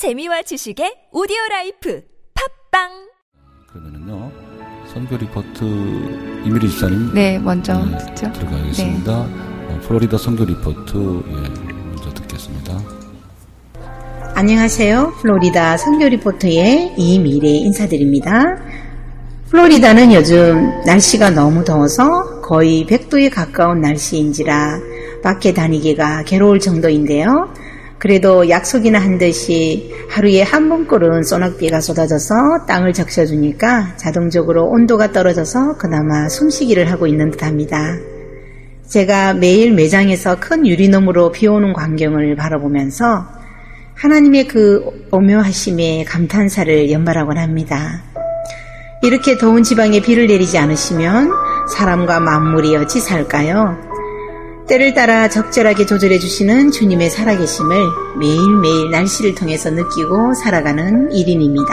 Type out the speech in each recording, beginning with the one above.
재미와 지식의 오디오 라이프 팟빵 그러면은요 선교 리포트 이미례 집사님 네, 먼저 네, 듣죠. 들어가겠습니다. 어, 플로리다 선교 리포트 예, 먼저 듣겠습니다. 안녕하세요. 플로리다 선교 리포터의 이미례 인사드립니다. 플로리다는 요즘 날씨가 너무 더워서 거의 100도에 가까운 날씨인지라 밖에 다니기가 괴로울 정도인데요. 그래도 약속이나 한 듯이 하루에 한 번꼴은 소낙비가 쏟아져서 땅을 적셔주니까 자동적으로 온도가 떨어져서 그나마 숨쉬기를 하고 있는 듯 합니다. 제가 매일 매장에서 큰 유리너머로 비오는 광경을 바라보면서 하나님의 그 오묘하심에 감탄사를 연발하곤 합니다. 이렇게 더운 지방에 비를 내리지 않으시면 사람과 만물이 어찌 살까요? 때를 따라 적절하게 조절해 주시는 주님의 살아계심을 매일매일 날씨를 통해서 느끼고 살아가는 1인입니다.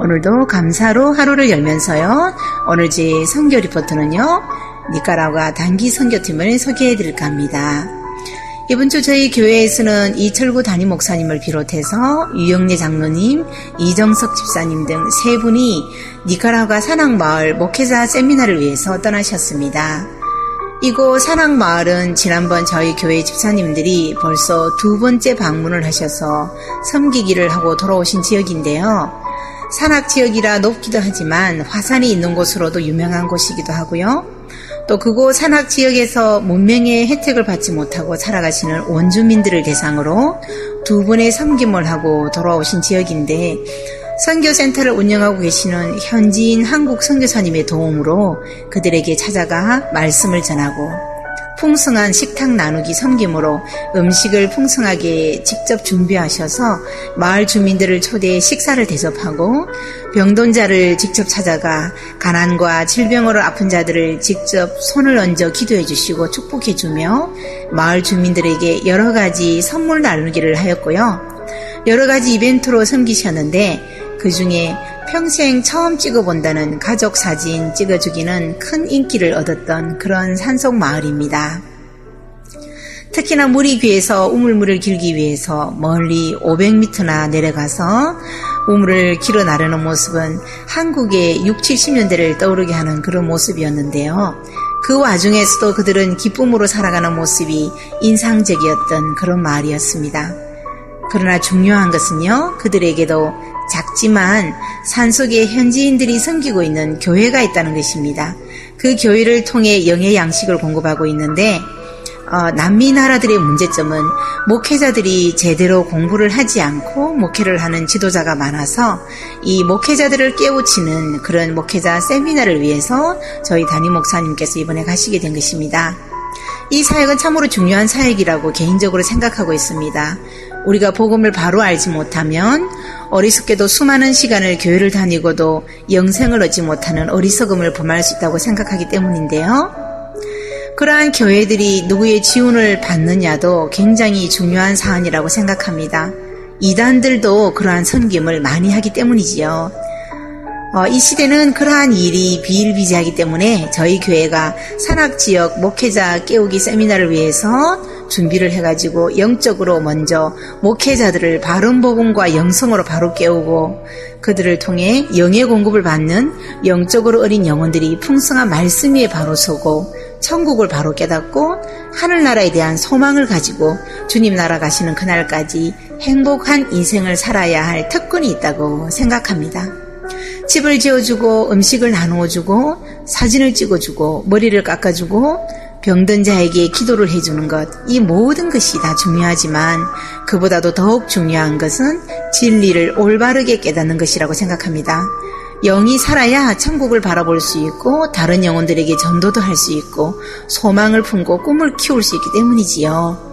오늘도 감사로 하루를 열면서요. 오늘 제 선교 리포트는요. 니카라과 단기 선교팀을 소개해 드릴까 합니다. 이번 주 저희 교회에서는 이철구 담임 목사님을 비롯해서 유영래 장로님, 이정석 집사님 등 세 분이 니카라과 산악마을 목회자 세미나를 위해서 떠나셨습니다. 이곳 산악마을은 지난번 저희 교회 집사님들이 벌써 두 번째 방문을 하셔서 섬기기를 하고 돌아오신 지역인데요. 산악 지역이라 높기도 하지만 화산이 있는 곳으로도 유명한 곳이기도 하고요. 또 그곳 산악 지역에서 문명의 혜택을 받지 못하고 살아가시는 원주민들을 대상으로 두 분의 섬김을 하고 돌아오신 지역인데 선교센터를 운영하고 계시는 현지인 한국 선교사님의 도움으로 그들에게 찾아가 말씀을 전하고 풍성한 식탁 나누기 섬김으로 음식을 풍성하게 직접 준비하셔서 마을 주민들을 초대해 식사를 대접하고 병돈자를 직접 찾아가 가난과 질병으로 아픈 자들을 직접 손을 얹어 기도해 주시고 축복해 주며 마을 주민들에게 여러 가지 선물 나누기를 하였고요. 여러 가지 이벤트로 섬기셨는데 그 중에 평생 처음 찍어본다는 가족 사진 찍어주기는 큰 인기를 얻었던 그런 산속 마을입니다. 특히나 물이 귀해서 우물물을 길기 위해서 멀리 500m나 내려가서 우물을 길어 나르는 모습은 한국의 6, 70년대를 떠오르게 하는 그런 모습이었는데요. 그 와중에서도 그들은 기쁨으로 살아가는 모습이 인상적이었던 그런 마을이었습니다. 그러나 중요한 것은요, 그들에게도 작지만 산속에 현지인들이 섬기고 있는 교회가 있다는 것입니다. 그 교회를 통해 영의 양식을 공급하고 있는데 어, 남미 나라들의 문제점은 목회자들이 제대로 공부를 하지 않고 목회를 하는 지도자가 많아서 이 목회자들을 깨우치는 그런 목회자 세미나를 위해서 저희 담임 목사님께서 이번에 가시게 된 것입니다. 이 사역은 참으로 중요한 사역이라고 개인적으로 생각하고 있습니다. 우리가 복음을 바로 알지 못하면 어리석게도 수많은 시간을 교회를 다니고도 영생을 얻지 못하는 어리석음을 범할 수 있다고 생각하기 때문인데요. 그러한 교회들이 누구의 지원을 받느냐도 굉장히 중요한 사안이라고 생각합니다. 이단들도 그러한 선김을 많이 하기 때문이지요. 어, 이 시대는 그러한 일이 비일비재하기 때문에 저희 교회가 산악 지역 목회자 깨우기 세미나를 위해서 준비를 해가지고 영적으로 먼저 목회자들을 바른 복음과 영성으로 바로 깨우고 그들을 통해 영의 공급을 받는 영적으로 어린 영혼들이 풍성한 말씀 위에 바로 서고 천국을 바로 깨닫고 하늘나라에 대한 소망을 가지고 주님 나라 가시는 그날까지 행복한 인생을 살아야 할 특권이 있다고 생각합니다. 집을 지어주고 음식을 나누어주고 사진을 찍어주고 머리를 깎아주고 병든 자에게 기도를 해주는 것, 이 모든 것이 다 중요하지만 그보다도 더욱 중요한 것은 진리를 올바르게 깨닫는 것이라고 생각합니다. 영이 살아야 천국을 바라볼 수 있고 다른 영혼들에게 전도도 할 수 있고 소망을 품고 꿈을 키울 수 있기 때문이지요.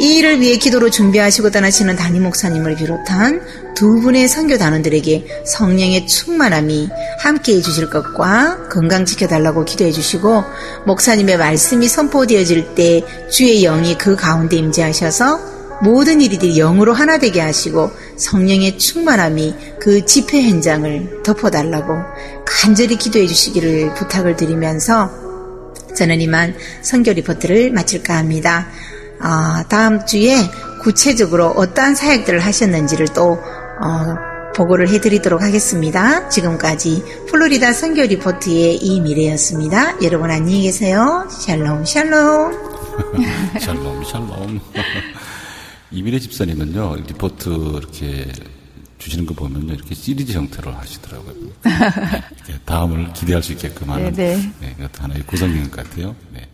이 일을 위해 기도로 준비하시고 떠나시는 담임 목사님을 비롯한 두 분의 선교 단원들에게 성령의 충만함이 함께 해 주실 것과 건강 지켜달라고 기도해 주시고 목사님의 말씀이 선포되어질 때 주의 영이 그 가운데 임재하셔서 모든 일들이 영으로 하나 되게 하시고 성령의 충만함이 그 집회 현장을 덮어달라고 간절히 기도해 주시기를 부탁을 드리면서 저는 이만 선교 리포트를 마칠까 합니다. 아, 다음 주에 구체적으로 어떠한 사역들을 하셨는지를 또 어, 보고를 해드리도록 하겠습니다. 지금까지 플로리다 선교 리포트의 이미례였습니다. 여러분 안녕히 계세요. 샬롬 샬롬. 샬롬, 샬롬. 이미례 집사님은요, 리포트 이렇게 주시는 거 보면요, 이렇게 시리즈 형태로 하시더라고요. 네, 이렇게 다음을 기대할 수 있게끔 하는 네, 네. 네, 하나의 구성인 것 같아요. 네.